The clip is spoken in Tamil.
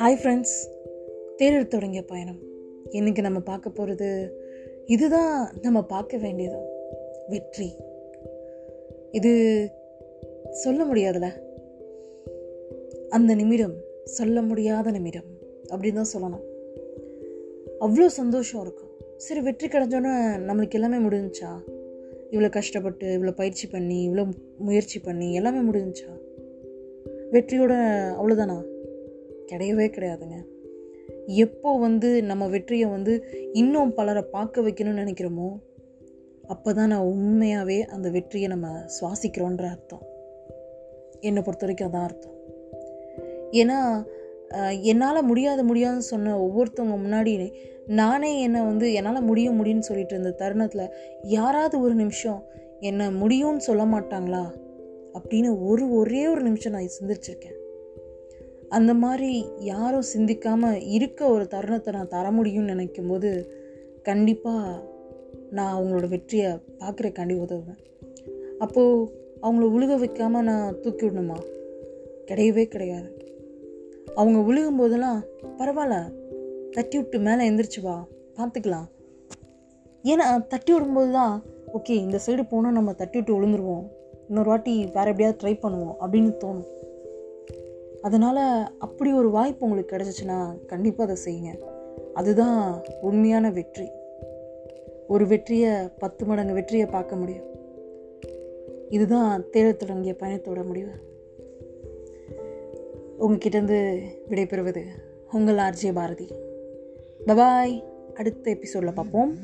ஹாய் ஃப்ரெண்ட்ஸ் தேர்வு தொடங்கிய பயணம். இன்னைக்கு நம்ம பார்க்க போகிறது இதுதான் நம்ம பார்க்க வேண்டியது. வெற்றி. இது சொல்ல முடியாதுல? அந்த நிமிடம் சொல்ல முடியாத நிமிடம் அப்படின்னு தான் சொல்லணும். அவ்வளோ சந்தோஷம் இருக்கும். சரி வெற்றி கிடைச்சோன்னே நம்மளுக்கு எல்லாமே முடிஞ்சா இவ்வளோ கஷ்டப்பட்டு இவ்வளோ பயிற்சி பண்ணி இவ்வளோ முயற்சி பண்ணி எல்லாமே முடிஞ்சுச்சா? வெற்றியோட அவ்வளோதானா கிடையவே கிடையாதுங்க. எப்போ வந்து நம்ம வெற்றியை வந்து இன்னும் பலரை பார்க்க வைக்கணும்னு நினைக்கிறோமோ அப்போ தான் நான் உண்மையாகவே அந்த வெற்றியை நம்ம சுவாசிக்கிறோன்ற அர்த்தம். என்னை பொறுத்த வரைக்கும் அதான் அர்த்தம். ஏன்னா என்னால் முடியாத முடியாதுன்னு சொன்ன ஒவ்வொருத்தவங்க முன்னாடி நானே என்னை வந்து என்னால் முடிய முடியும்னு சொல்லிட்டு இருந்த தருணத்தில் யாராவது ஒரு நிமிஷம் என்னை முடியும்னு சொல்ல மாட்டாங்களா அப்படின்னு ஒரு ஒரே ஒரு நிமிஷம் நான் சிந்திச்சிருக்கேன். அந்த மாதிரி யாரும் சிந்திக்காமல் இருக்க ஒரு தருணத்தை நான் தர முடியும்னு நினைக்கும் போது கண்டிப்பாக நான் அவங்களோட வெற்றியை பார்க்குறக்காண்டி உதவுவேன். அப்போது அவங்கள உழுக வைக்காமல் நான் தூக்கி விடணுமா? கிடையவே கிடையாது. அவங்க விழுகும் போதெல்லாம் பரவாயில்ல தட்டி விட்டு மேலே எந்திரிச்சு வா. பார்த்துக்கலாம். ஏன்னா தட்டி விடும்போது தான் ஓகே இந்த சைடு போனால் நம்ம தட்டி விட்டு விழுந்துருவோம். இன்னொரு வாட்டி வேறு எப்படியாவது ட்ரை பண்ணுவோம் அப்படின்னு தோணும். அதனால் அப்படி ஒரு வாய்ப்பு உங்களுக்கு கிடச்சிச்சின்னா கண்டிப்பாக அதை செய்யுங்க. அதுதான் உண்மையான வெற்றி. ஒரு வெற்றியை பத்து மடங்கு வெற்றியை பார்க்க முடியும். இதுதான் தேட தொடங்கிய பயணத்தோட முடிவு. உங்ககிட்டேருந்து விடைபெறுவது உங்கள் ஆர்ஜே பாரதி. பபாய் அடுத்த எபிசோடில் பார்ப்போம்.